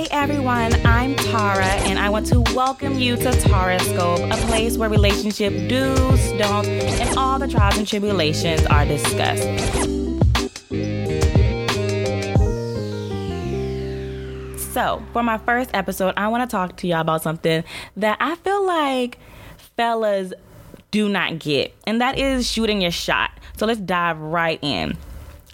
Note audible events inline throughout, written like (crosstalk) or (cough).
Hey everyone, I'm Tara, and I want to welcome you to Tarascope, a place where relationship do's, don'ts, and all the trials and tribulations are discussed. So, for my first episode, I want to talk to y'all about something that I feel like fellas do not get, and that is shooting your shot. So, let's dive right in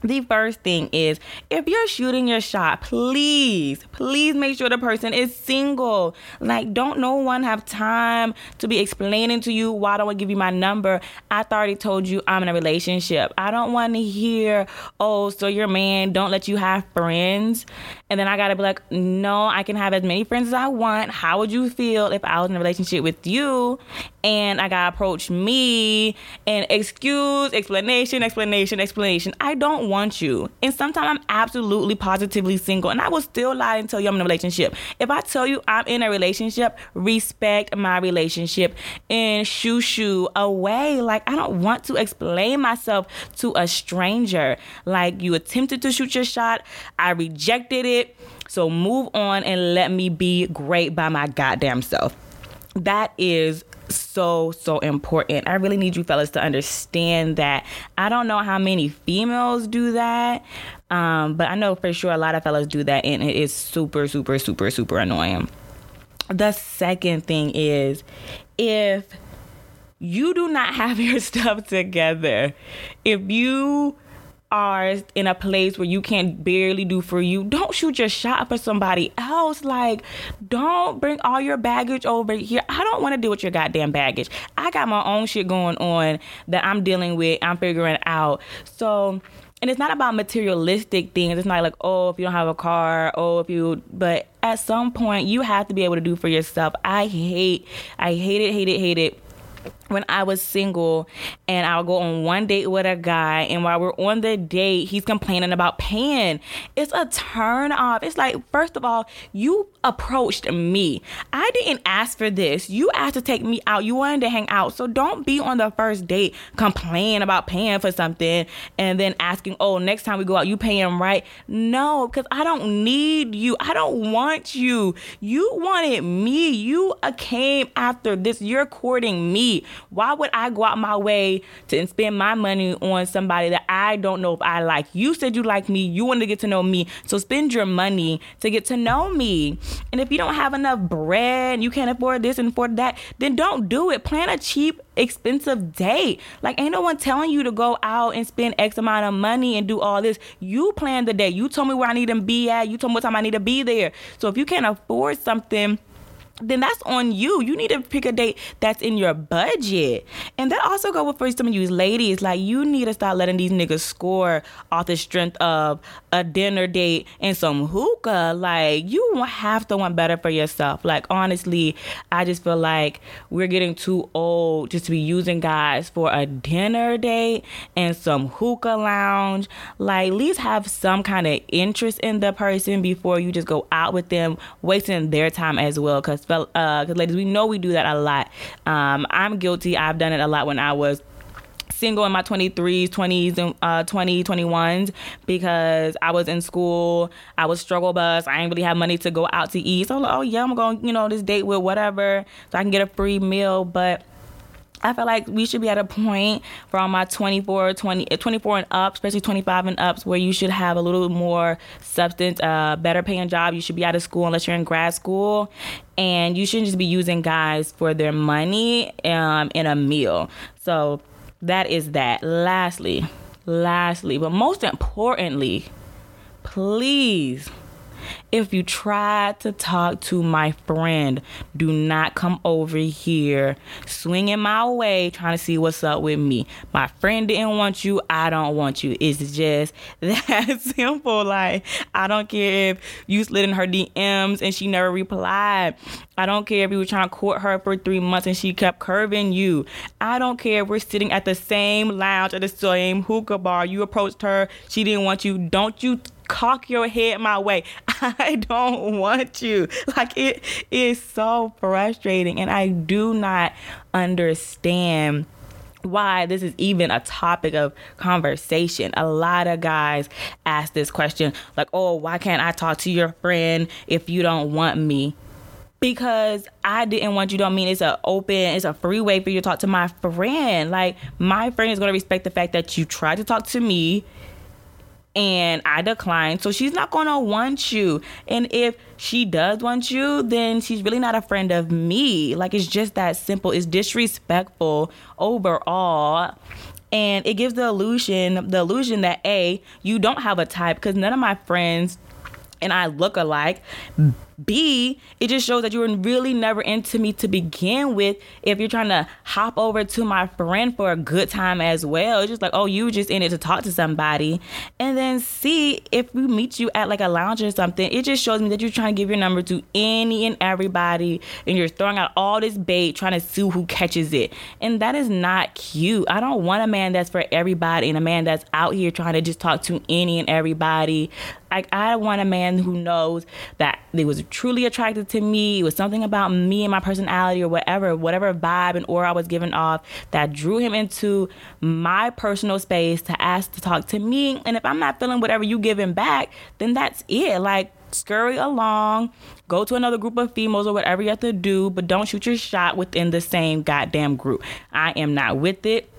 the first thing is if you're shooting your shot, please, please make sure the person is single. Like, don't no one have time to be explaining to you why don't I give you my number? I already told you I'm in a relationship. I don't want to hear, oh, so your man don't let you have friends. And then I gotta be like, no, I can have as many friends as I want. How would you feel if I was in a relationship with you and I got to approach me and excuse, explanation, explanation, explanation? I don't want you. And sometimes I'm absolutely positively single and I will still lie and tell you I'm in a relationship. If I tell you I'm in a relationship, respect my relationship and shoo shoo away. Like I don't want to explain myself to a stranger. Like you attempted to shoot your shot, I rejected it. So move on and let me be great by my goddamn self. That is so so important. I really need you fellas to understand that. I don't know how many females do that, um, but I know for sure a lot of fellas do that, and it is super super super super annoying. The second thing is if you do not (laughs) have your stuff together, if you are in a place where you can't barely do for you, don't shoot your shot for somebody else. Like, don't bring all your baggage over here. I don't want to deal with your goddamn baggage. I got my own shit going on that I'm dealing with, I'm figuring out. So, and it's not about materialistic things. It's not like, oh, if you don't have a car, oh, if you, but at some point, you have to be able to do for yourself. I hate, I hate it, hate it, hate it when I was single and I'll go on one date with a guy and while we're on the date he's complaining about paying. It's a turn off. It's like first of all, you approached me. I didn't ask for this. You asked to take me out. You wanted to hang out. So don't be on the first date complaining about paying for something and then asking, "Oh, next time we go out you paying right?" No, cuz I don't need you. I don't want you. You wanted me. You came after this. You're courting me. Why would I go out my way to spend my money on somebody that I don't know if I like? You said you like me. You want to get to know me. So spend your money to get to know me. And if you don't have enough bread, you can't afford this and afford that, then don't do it. Plan a cheap, expensive date. Like, ain't no one telling you to go out and spend X amount of money and do all this. You plan the day. You told me where I need to be at. You told me what time I need to be there. So if you can't afford something, then that's on you. You need to pick a date that's in your budget. And that also go for some of you ladies. Like you need to start letting these niggas score off the strength of a dinner date and some hookah. Like you have to want better for yourself. Like honestly, I just feel like we're getting too old just to be using guys for a dinner date and some hookah lounge. Like at least have some kind of interest in the person before you just go out with them, wasting their time as well. Cause because uh, ladies, we know we do that a lot. Um, I'm guilty. I've done it a lot when I was single in my 23s 20s and uh, 20 21s because i was in school i was struggle bus i didn't really have money to go out to eat so like, oh yeah i'm going you know this date with whatever so i can get a free meal but I feel like we should be at a point for all my 24, 20, 24 and up, especially 25 and ups, where you should have a little more substance, uh, better paying job. You should be out of school unless you're in grad school, and you shouldn't just be using guys for their money um, in a meal. So that is that. Lastly, lastly, but most importantly, please if you try to talk to my friend, do not come over here swinging my way trying to see what's up with me. My friend didn't want you. I don't want you. It's just (laughs) that simple. Like, I don't care if you slid in her DMs and she never replied. I don't care if you were trying to court her for three months and she kept curving you. I don't care if we're sitting at the same lounge at the same hookah bar. You approached her. She didn't want you. Don't you cock your head my way. (laughs) I don't want you. Like it is so frustrating and I do not understand why this is even a topic of conversation. A lot of guys ask this question like, "Oh, why can't I talk to your friend if you don't want me?" Because I didn't want you don't mean it's a open, it's a free way for you to talk to my friend. Like my friend is gonna respect the fact that you tried to talk to me and I declined. So she's not gonna want you. And if she does want you, then she's really not a friend of me. Like it's just that simple. It's disrespectful overall. And it gives the illusion, the illusion that A, you don't have a type because none of my friends and I look alike. B, it just shows that you were really never into me to begin with. If you're trying to hop over to my friend for a good time as well, it's just like, oh, you just in it to talk to somebody. And then C, if we meet you at like a lounge or something, it just shows me that you're trying to give your number to any and everybody and you're throwing out all this bait trying to see who catches it. And that is not cute. I don't want a man that's for everybody and a man that's out here trying to just talk to any and everybody. Like I want a man who knows that they was truly attracted to me. It was something about me and my personality or whatever, whatever vibe and aura I was giving off that drew him into my personal space to ask to talk to me. And if I'm not feeling whatever you giving back, then that's it. Like scurry along, go to another group of females or whatever you have to do, but don't shoot your shot within the same goddamn group. I am not with it.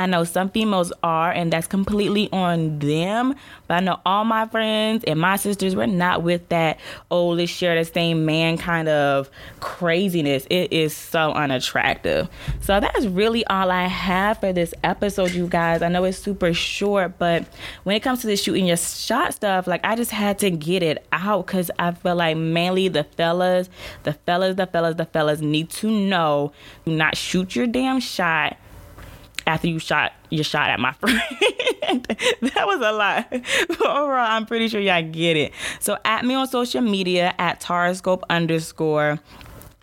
I know some females are, and that's completely on them. But I know all my friends and my sisters were not with that, oh, let's share the same man kind of craziness. It is so unattractive. So that's really all I have for this episode, you guys. I know it's super short, but when it comes to the shooting your shot stuff, like I just had to get it out because I feel like mainly the fellas, the fellas, the fellas, the fellas need to know do not shoot your damn shot after you shot your shot at my (laughs) friend. that was a lot. But overall, I'm pretty sure y'all get it. So at me on social media at Tarascope underscore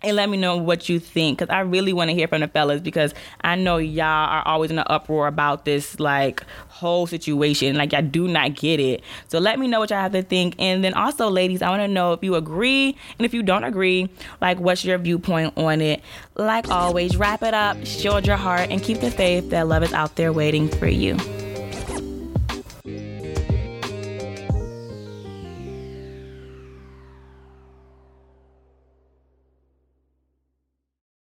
and let me know what you think because I really want to hear from the fellas because I know y'all are always in an uproar about this like whole situation. Like y'all do not get it. So let me know what y'all have to think. And then also, ladies, I want to know if you agree and if you don't agree, like what's your viewpoint on it. Like always, wrap it up, shield your heart, and keep the faith that love is out there waiting for you.